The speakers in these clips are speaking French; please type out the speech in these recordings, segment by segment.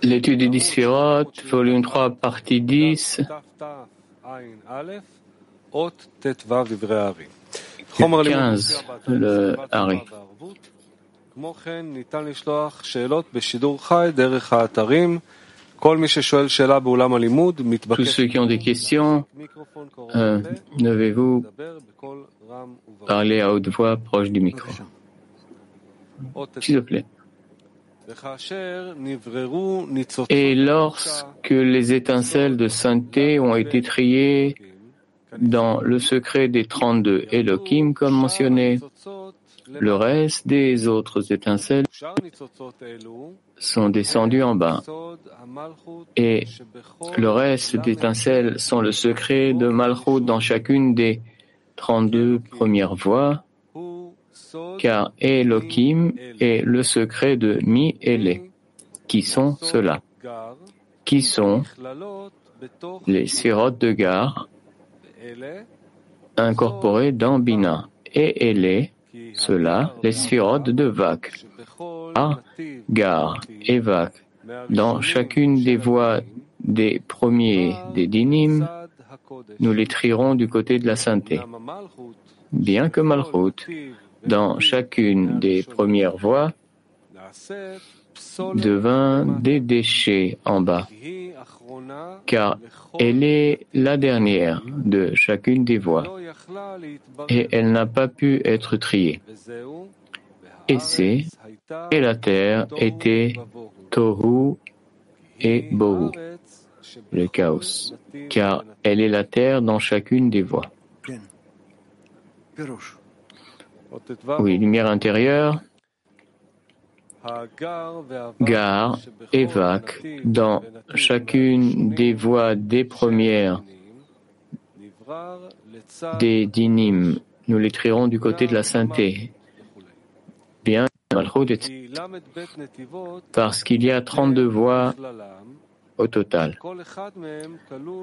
L'étude des Sphirot, volume 3, partie 10. Le Tous ceux qui ont des questions, euh, devez-vous Parlez à haute voix proche du micro. S'il vous plaît. Et lorsque les étincelles de sainteté ont été triées dans le secret des 32 Elohim, comme mentionné, le reste des autres étincelles sont descendues en bas. Et le reste d'étincelles sont le secret de Malchut dans chacune des 32 premières voies, car Elohim est le secret de Miele, Qui sont ceux-là? Qui sont les sirotes de gare incorporées dans Bina? Et Ele, cela, les sphirotes de Vak, ah, à Gar et Vak, dans chacune des voies des premiers des dinim, nous les trierons du côté de la sainteté. Bien que Malchut, dans chacune des premières voies, devint des déchets en bas, car elle est la dernière de chacune des voies, et elle n'a pas pu être triée. Et c'est, et la terre était Tohu et Bohu le chaos, car elle est la terre dans chacune des voies. Oui, lumière intérieure, gare, évaque, dans chacune des voies des premières des dynimes. Nous l'écrirons du côté de la sainteté. Bien, parce qu'il y a 32 voies au total,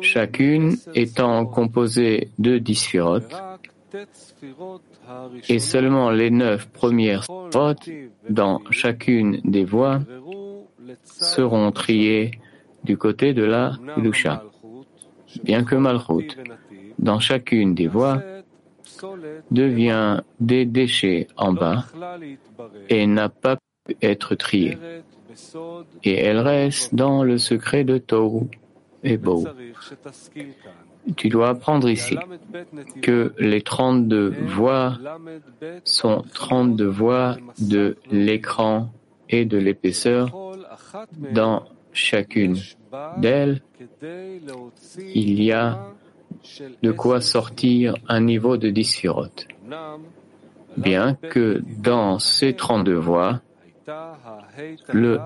chacune étant composée de dix sphirotes, et seulement les neuf premières sphirotes dans chacune des voies seront triées du côté de la Lusha. Bien que Malchut, dans chacune des voies, devient des déchets en bas et n'a pas pu être trié et elle reste dans le secret de Tohu et Bohu. Tu dois apprendre ici que les 32 voies sont 32 voies de l'écran et de l'épaisseur. Dans chacune d'elles, il y a de quoi sortir un niveau de 10 Bien que dans ces 32 voies, le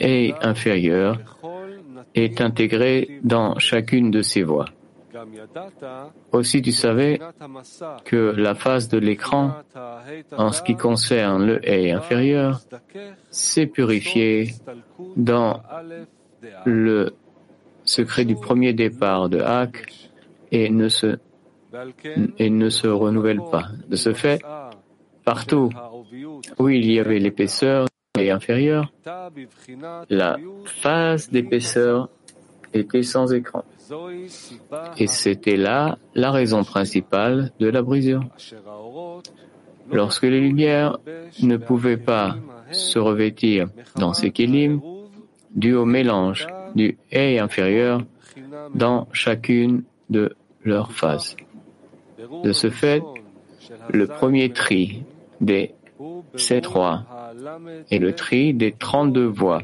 Hei inférieur est intégré dans chacune de ces voies. Aussi, tu savais que la face de l'écran, en ce qui concerne le Hei inférieur, s'est purifiée dans le secret du premier départ de Hak et ne se renouvelle pas. De ce fait, partout où il y avait l'épaisseur, et inférieure, la phase d'épaisseur était sans écran. Et c'était là la raison principale de la brisure. Lorsque les lumières ne pouvaient pas se revêtir dans ces kélims, dû au mélange du et inférieur dans chacune de leurs phases. De ce fait, le premier tri des C3 et le tri des 32 voies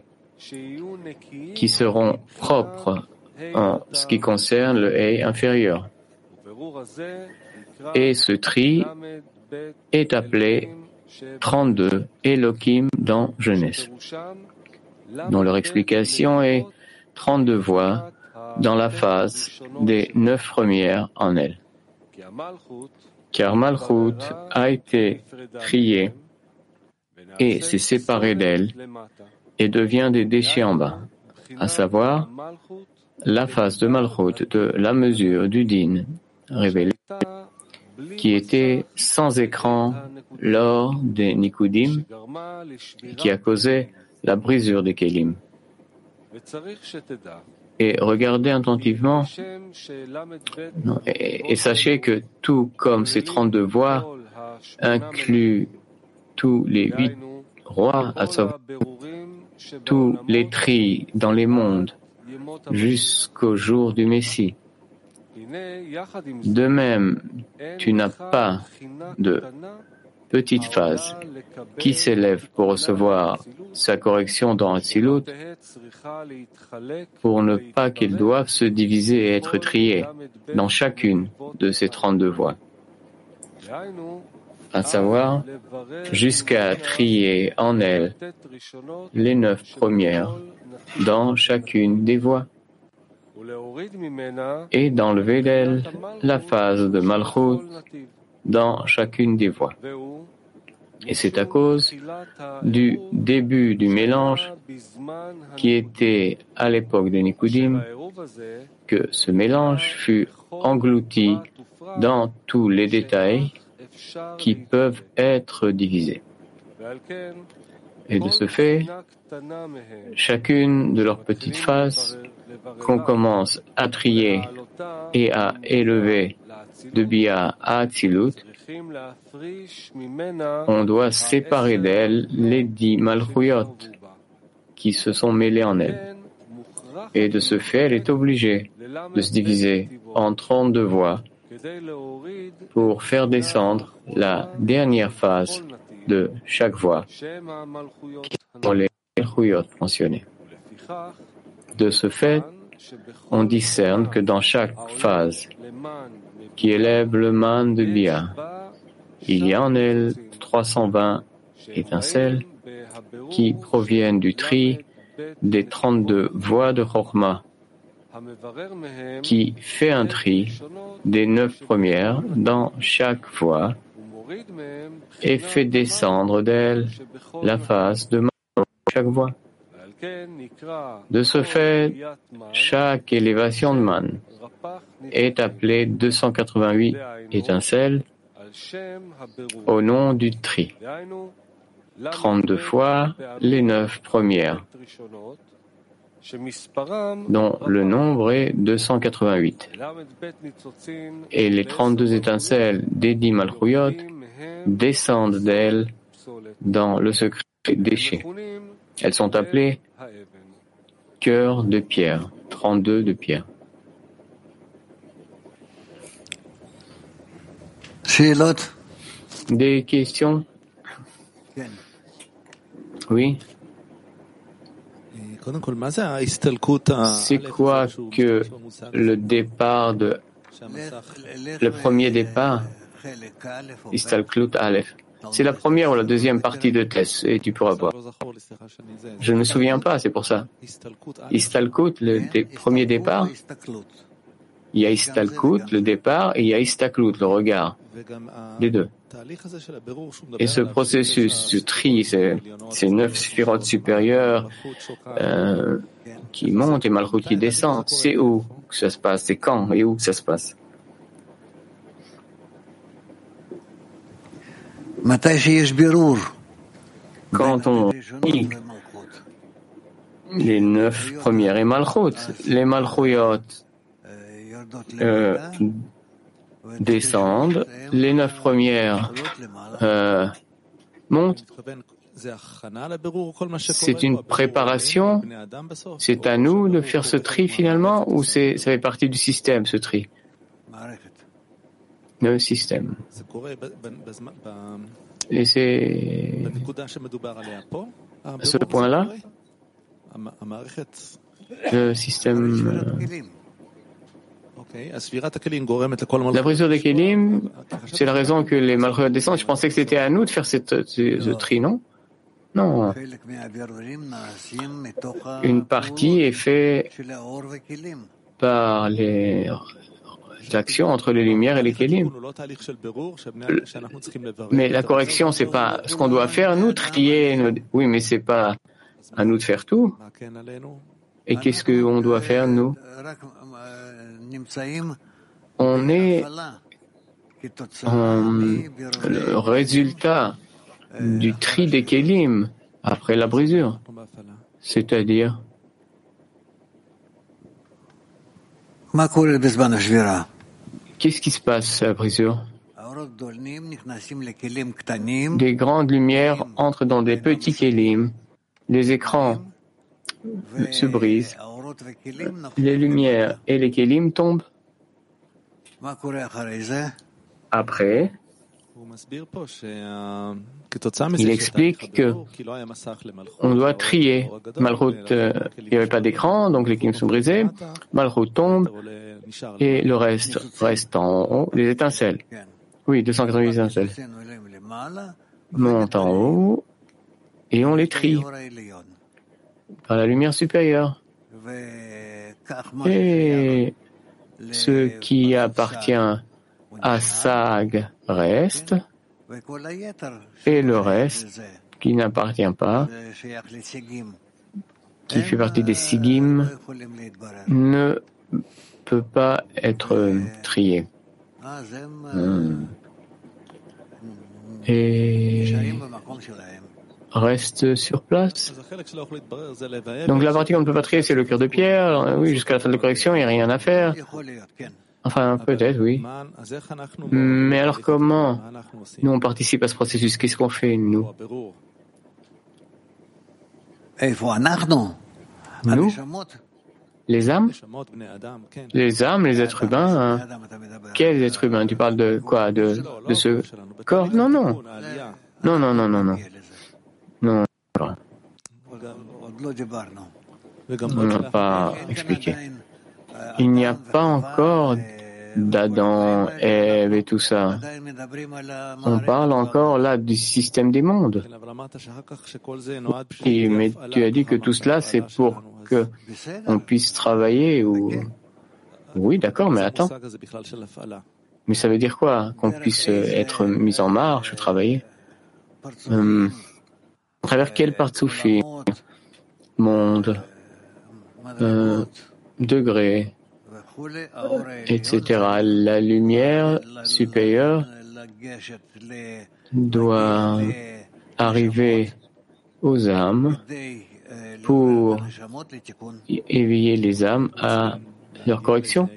qui seront propres en ce qui concerne le A inférieur. Et ce tri est appelé 32 Elohim dans Genèse, dont leur explication est 32 voix dans la phase des neuf premières en elle. Car Malchut a été trié et s'est séparé d'elle et devient des déchets en bas, à savoir la phase de Malchut de la mesure du din révélé qui était sans écran lors des Nikudim qui a causé la brisure des Kélim. Et regardez attentivement et, et, sachez que tout comme ces 32 voix inclut tous les huit rois, tous les tris dans les mondes jusqu'au jour du Messie. De même, tu n'as pas de petite phase qui s'élève pour recevoir sa correction dans Atzilut pour ne pas qu'ils doivent se diviser et être triés dans chacune de ces 32 voies? À savoir, jusqu'à trier en elles les neuf premières dans chacune des voies et d'enlever d'elle la phase de Malchut dans chacune des voies. Et c'est à cause du début du mélange qui était à l'époque de Nikudim que ce mélange fut englouti dans tous les détails qui peuvent être divisés. Et de ce fait, chacune de leurs petites phases qu'on commence à trier et à élever de Bia à Atzilut, on doit séparer d'elle les dix malchouyot qui se sont mêlés en elle. Et de ce fait, elle est obligée de se diviser en 32 voies pour faire descendre la dernière phase de chaque voie qui sont les malchouyot mentionnés. De ce fait, on discerne que dans chaque phase qui élève le man de Bia, il y a en elle 320 étincelles qui proviennent du tri des 32 voies de Chorma, qui fait un tri des neuf premières dans chaque voie et fait descendre d'elle la phase de chaque voie. De ce fait, chaque élévation de man est appelée 288 étincelles au nom du tri. 32 fois les neuf premières, dont le nombre est 288. Et les 32 étincelles d'Edi Malchouyot descendent d'elles dans le secret déchet. Elles sont appelées cœur de pierre, 32 de pierre. Des questions? Oui. C'est quoi que le départ de le premier départ? Istalklut Aleph c'est la première ou la deuxième partie de Tess et tu pourras voir. Je ne me souviens pas, c'est pour ça. Istalkut, le premier départ? Il y a Istalkut, le départ, et il y a Istaklut, le regard. Les deux. Et ce processus, ce tri, ces, neuf sphirotes supérieures euh, qui montent et Malchut qui descend, c'est où que ça se passe? C'est quand? Et où ça se passe? Quand on lit les neuf premières et Malchut, les Malchuyot euh, descendent, les neuf premières euh, montent. C'est une préparation, c'est à nous de faire ce tri finalement ou c'est ça fait partie du système ce tri? Le système. Et c'est ce point-là, le système. La brisure des Kélim, c'est la raison que les malheureux descendent. Je pensais que c'était à nous de faire cette, ce, tri, non? Non. Une partie est faite par les l'action entre les lumières et les kélim. Mais la correction, c'est pas ce qu'on doit faire. Nous trier, oui, mais c'est pas à nous de faire tout. Et qu'est-ce qu'on doit faire nous? On est le résultat du tri des kélim après la brisure, c'est-à-dire Qu'est-ce qui se passe à la brisure? Des grandes lumières entrent dans des petits kélim, les écrans se brisent, les lumières et les kélim tombent. Après, il explique que on doit trier. Malchut, euh, il n'y avait pas d'écran, donc les kélim sont brisés. Malchut tombe et le reste reste en haut, les étincelles. Oui, 288 étincelles montent en haut et on les trie par la lumière supérieure. Et ce qui appartient à Sag reste, et le reste qui n'appartient pas, qui fait partie des Sigim, ne peut pas être trié. Hmm. Et reste sur place. Donc la partie qu'on ne peut pas trier, c'est le cœur de pierre. Oui, jusqu'à la fin de la correction, il n'y a rien à faire. Enfin, peut-être, oui. Mais alors comment nous on participe à ce processus? Qu'est-ce qu'on fait, nous? Nous? Les âmes? Les âmes, les êtres humains hein. Quels êtres humains? Tu parles de quoi? De, de ce corps? Non, non. Non, non, non, non, non. Non, on n'a pas expliqué. Il n'y a pas encore d'Adam, Ève et tout ça. On parle encore là du système des mondes. mais tu as dit que tout cela, c'est pour que on puisse travailler ou... Oui, d'accord, mais attends. Mais ça veut dire quoi Qu'on puisse être mis en marche travailler? Hum. Travers quel partoufi Monde, euh, degré, etc. La lumière supérieure doit arriver aux âmes pour éveiller les âmes à leur correction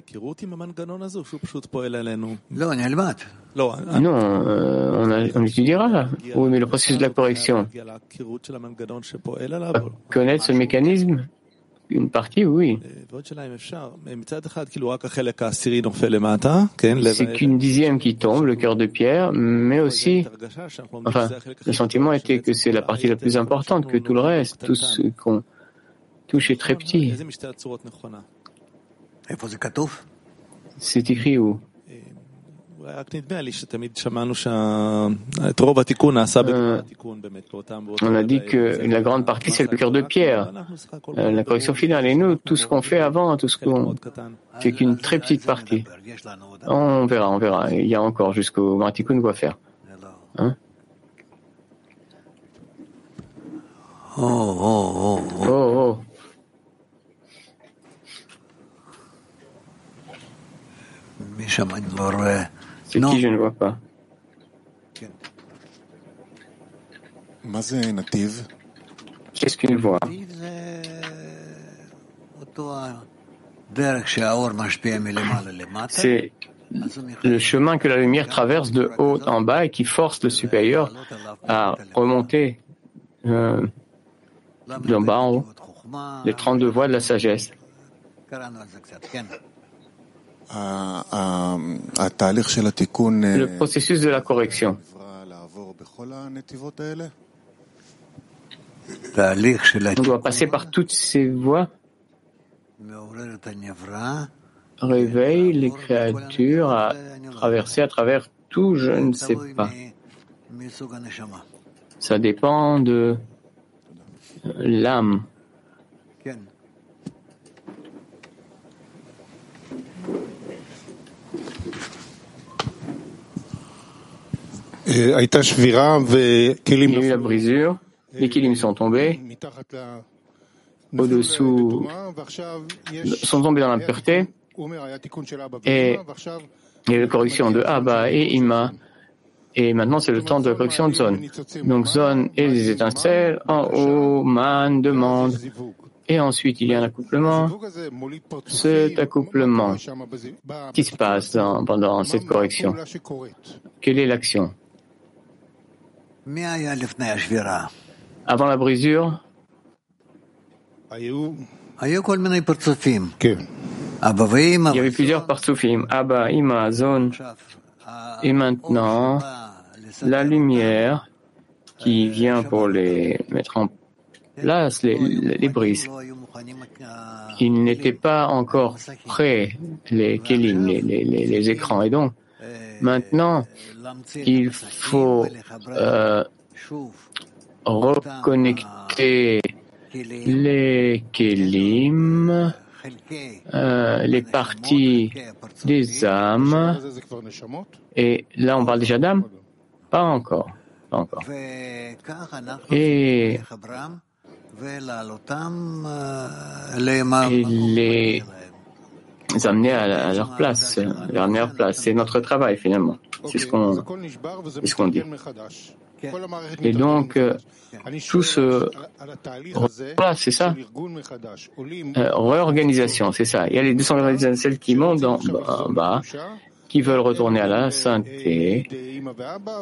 Non, euh, on, a, on étudiera. Oui, mais le processus de la correction. Connaître ce mécanisme une partie, oui. C'est qu'une dixième qui tombe, le cœur de pierre, mais aussi, enfin, le sentiment était que c'est la partie la plus importante que tout le reste, tout ce qu'on touche est très petit. C'est écrit où euh, on a dit que la grande partie, c'est le cœur de pierre, euh, la correction finale. Et nous, tout ce qu'on fait avant, tout ce qu'on... C'est qu'une très petite partie. On verra, on verra. Il y a encore jusqu'au Martikun quoi faire. Hein oh, oh, oh, oh. oh, oh. C'est qui je ne vois pas. Qu'est-ce qu'une voix C'est le chemin que la lumière traverse de haut en bas et qui force le supérieur à remonter euh, d'en bas en haut. Les 32 voies de la sagesse. Le processus de la correction. On doit passer par toutes ces voies. Réveille les créatures à traverser à travers tout, je ne sais pas. Ça dépend de l'âme. Il y a eu la brisure, les kilim sont tombés au-dessous, sont tombés dans l'impureté et Il y a la correction de Abba et Ima. Et maintenant, c'est le temps de la correction de zone. Donc, zone et les étincelles. En haut, man demande. Et ensuite, il y a un accouplement. Cet accouplement, qui se passe pendant cette correction Quelle est l'action Avant la brisure, il y avait plusieurs parsoufim. Abba, Ima, zone. Et maintenant, la lumière qui vient pour les mettre en place, les, les brises. Ils n'étaient pas encore prêts, les kelim, les, les, les, écrans. Et donc, maintenant, il faut euh, reconnecter les kelim, euh, les parties des âmes. Et là, on parle déjà d'âme Pas encore. Pas encore. Et les amener à, leur place, leur meilleure place. C'est notre travail finalement. C'est ce qu'on ce qu'on dit. Et donc, euh, tout ce... Voilà, c'est ça. Euh, réorganisation, c'est ça. Il y a les 290 celles qui montent en bas, qui veulent retourner à la sainteté.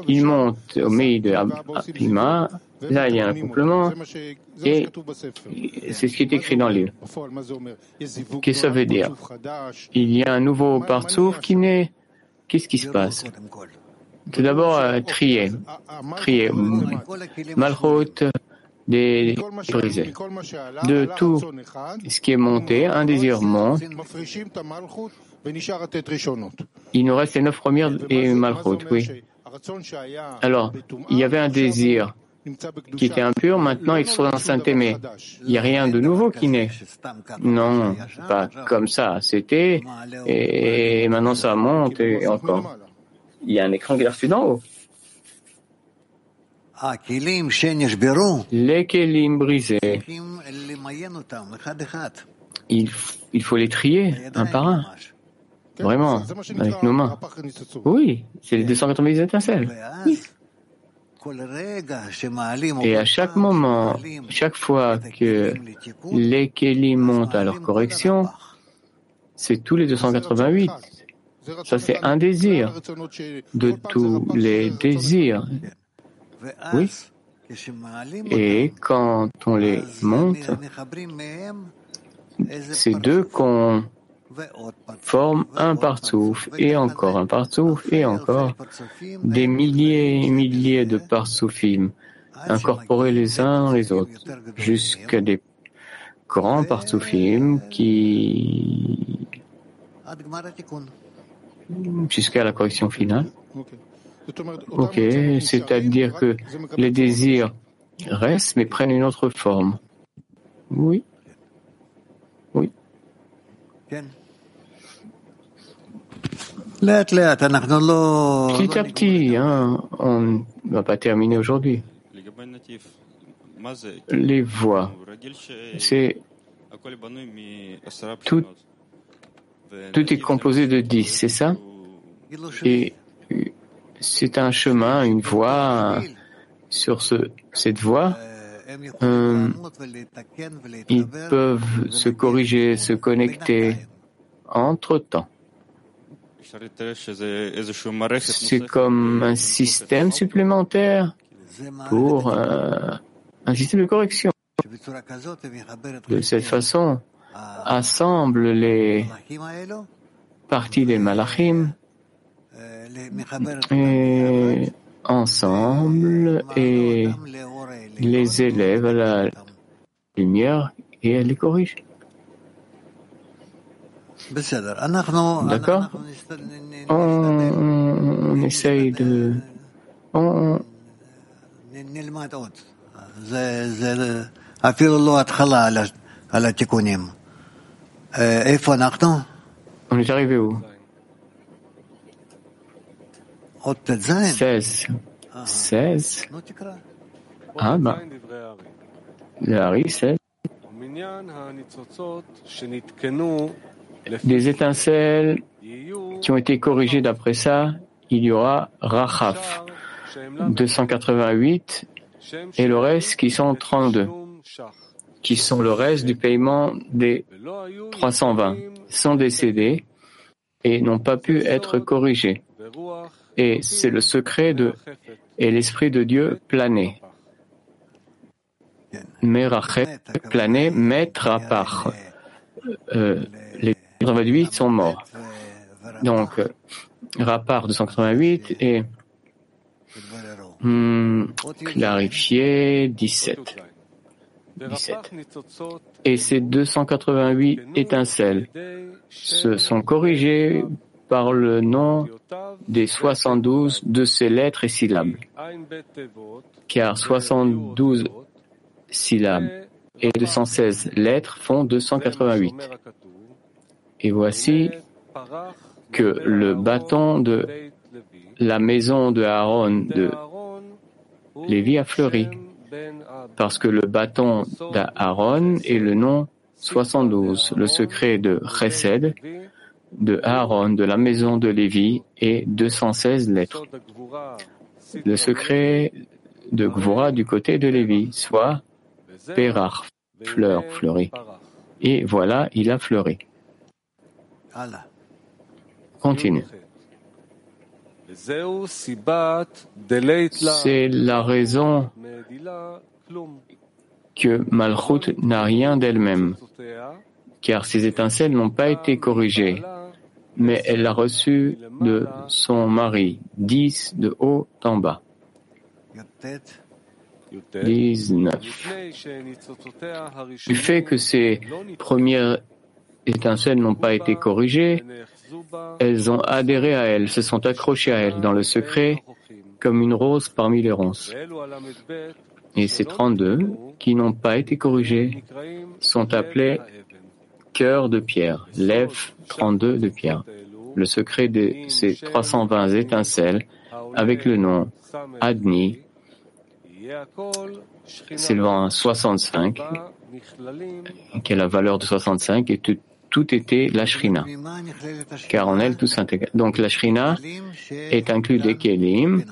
Ils montent au milieu de Abima. Là, il y a un accouplement. Et c'est ce qui est écrit dans le livre. Qu'est-ce que ça veut dire Il y a un nouveau partsouf qui naît. Qu'est-ce qui se passe Tout d'abord, euh, trier. Trier. Malchut des brisés. De tout ce qui est monté, un désir monte. Il nous reste les neuf premières et Malchut, oui. Alors, il y avait un désir qui était impur, maintenant ils sont dans sainteté, mais il n'y a rien de nouveau qui naît. Non, pas comme ça. C'était, et maintenant ça monte et encore. Il y a un écran qui est reçu d'en haut. Les kelim brisés, il, il faut les trier un par un. Vraiment, avec nos mains. Oui, c'est les 290 étincelles. Oui. Et à chaque moment, chaque fois que les kelim montent à leur correction, c'est tous les 288. Ça, c'est un désir de tous les désirs. Oui. Et quand on les monte, c'est deux qu'on forme un partsouf et encore un partsouf et encore des milliers et milliers de partsoufim incorporés les uns les autres jusqu'à des grands partsoufim qui jusqu'à la correction finale. Ok, c'est-à-dire que les désirs restent mais prennent une autre forme. Oui. Oui. Petit à petit, hein, on ne va pas terminer aujourd'hui. Les voix, c'est tout, est composé de dix, c'est ça? Et c'est un chemin, une voie. Sur ce, cette voie, euh, ils peuvent se corriger, se connecter entre-temps. C'est comme un système supplémentaire pour euh, un système de correction. De cette façon, assemble les parties des malachim et ensemble et les élève à la lumière et elle les corrige. D'accord on, essaye de... On, on est arrivé où 16. 16. Ah bah. Le Hari 16 des étincelles qui ont été corrigés d'après ça, il y aura Rachaf 288 et le reste qui sont 32, qui sont le reste du paiement des 320, sont décédés et n'ont pas pu être corrigés. Et c'est le secret de et l'Esprit de Dieu plané. Merachet, plané, mettre à part. Euh, les 88 sont morts. Donc, rapport 288 et hmm, clarifié 17. 17. Et ces 288 étincelles se sont corrigées par le nom des 72 de ces lettres et syllabes, car 72 syllabes et 216 lettres font 288. Et voici que le bâton de la maison de Aaron de Lévi a fleuri, parce que le bâton d'Aaron est le nom 72, le secret de Chesed, de Aaron, de la maison de Lévi, est 216 lettres. Le secret de Gvora du côté de Lévi, soit Perach, fleur, fleuri. Et voilà, il a fleuri. Continue. C'est la raison que Malchut n'a rien d'elle-même, car ses étincelles n'ont pas été corrigées, mais elle l'a reçu de son mari, dix de haut en bas. 19. Du fait que ces premières étincelles n'ont pas été corrigées, elles ont adhéré à elle, se sont accrochées à elle dans le secret comme une rose parmi les ronces. Et ces 32 qui n'ont pas été corrigées sont appelés cœurs de pierre, lèvres 32 de pierre. Le secret de ces 320 étincelles avec le nom Adni s'élevant à 65, qui a la valeur de 65, et tout, tout était la shrina, car en elle tout s'intègre. Donc la shrina est inclus des kelim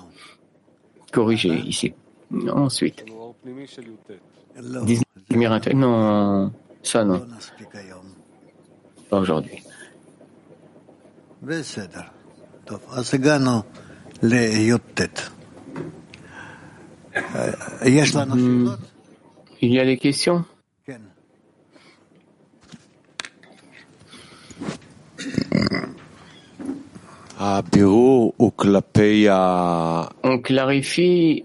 corrigés ici. Ensuite, 19 non, ça non, pas aujourd'hui. Hmm. Il y a des questions? On clarifie,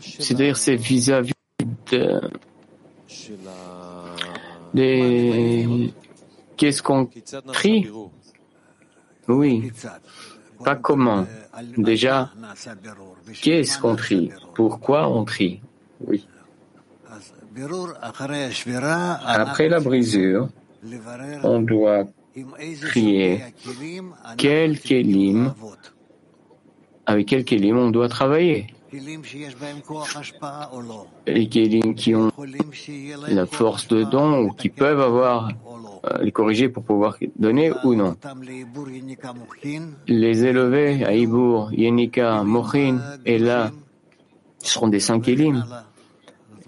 c'est-à-dire c'est vis-à-vis de. Qu'est-ce qu'on trie? Oui, pas comment. Déjà, qu'est-ce qu'on trie? Pourquoi on trie? Oui. Après la brisure, on doit trier quel kelim, avec quel kelim on doit travailler. Les kelim qui ont la force de don ou qui peuvent avoir euh, les corriger pour pouvoir donner ou non. Les élevés à Ibour, Yenika, Mochin et là seront des cinq kelim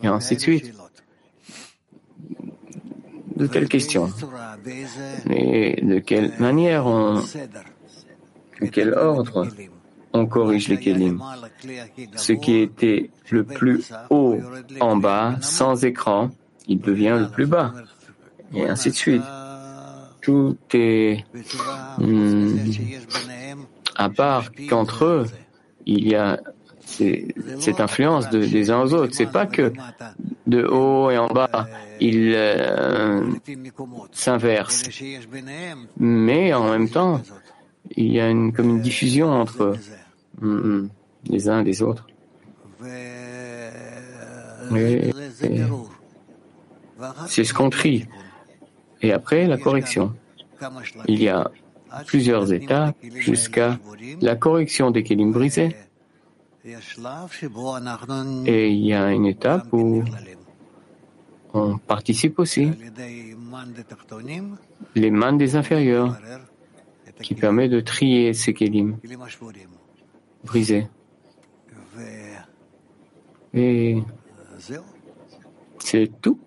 et ainsi de suite de telles questions. Et de quelle manière on, quel ordre on corrige les kelim? Ce qui était le plus haut en bas, sans écran, il devient le plus bas. Et ainsi de suite. Tout est hmm, à part qu'entre eux, il y a cette influence des uns aux autres. C'est pas que de haut et en bas, ils euh, s'inversent, mais en même temps, il y a une, comme une diffusion entre mm, mm, les uns et les autres. C'est ce qu'on trie. Et après, la correction. Il y a plusieurs étapes jusqu'à la correction des kélim brisés. Et il y a une étape où on participe aussi, les mains des inférieurs, qui permet de trier ces kelim brisés. Et c'est tout,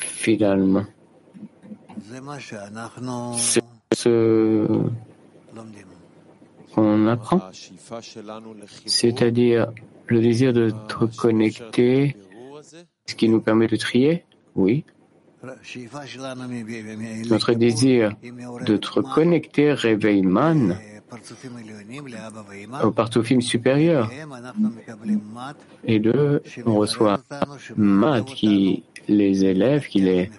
finalement. C'est ce qu'on apprend, c'est-à-dire le désir d'être connecté, ce qui nous permet de trier, oui. Notre désir d'être connecté réveille Man au partoufim supérieur. Et deux, on reçoit Mat qui les élève, qui les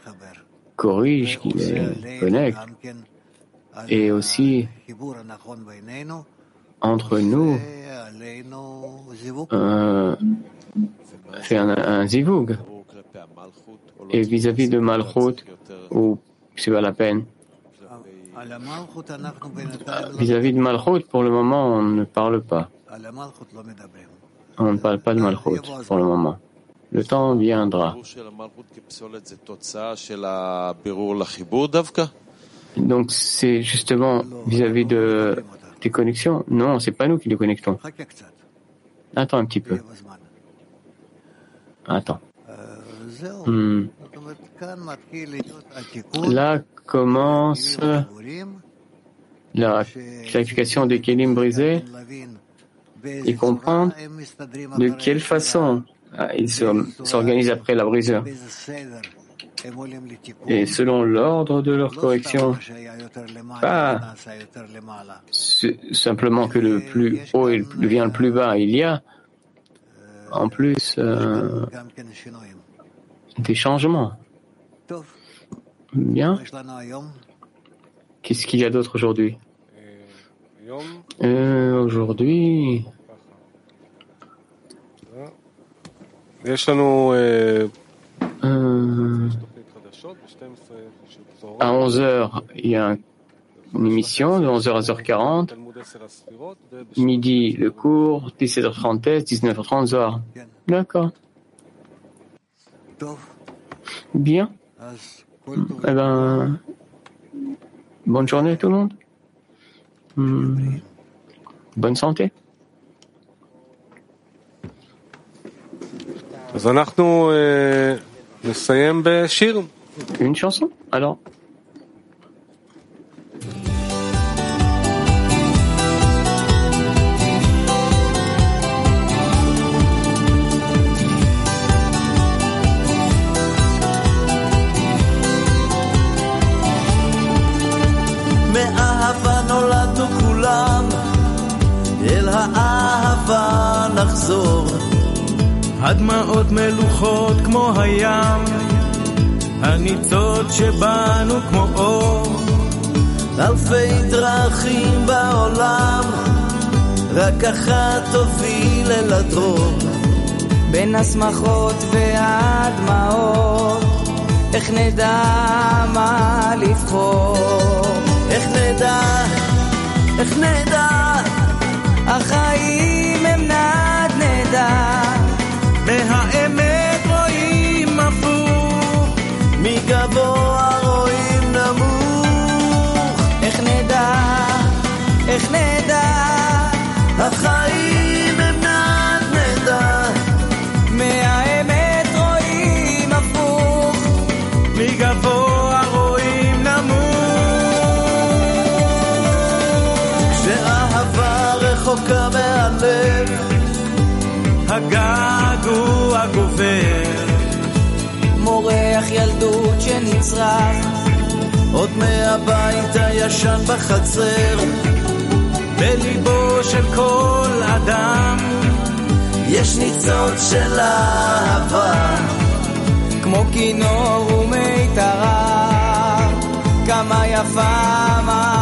corrige, qui les connecte. Et aussi, entre nous, euh, fait un, zivug. Et vis-à-vis de Malchut, ou c'est pas la peine. Vis-à-vis de Malchut, pour le moment, on ne parle pas. On ne parle pas de Malchut pour le moment. Le temps viendra. Donc c'est justement vis-à-vis de des connexions. Non, c'est pas nous qui les connectons. Attends un petit peu. Attends. Hmm. Là commence la clarification des kelim brisés et comprendre de quelle façon ah, ils s'organisent après la brisure. Et selon l'ordre de leur correction, pas simplement que le plus haut devient le plus bas, il y a en plus euh, des changements. Bien. Qu'est-ce qu'il y a d'autre aujourd'hui? Euh, Aujourd'hui. Euh, à 11h, il y a une émission de 11h à 11h40. Midi, le cours, 17h30, 19h30, Zohar. D'accord. Bien. Eh ben, bonne journée à tout le monde. Hmm. Bonne santé. Une chanson Alors? אחת תוביל אל הדרום. בין השמחות והדמעות, איך נדע מה לבחור? איך נדע, איך נדע גובר. מורח ילדות שנצרח, עוד מהבית הישן בחצר. בליבו של כל אדם, יש ניצוץ של אהבה, כמו כינור ומיתרה, כמה יפה, מה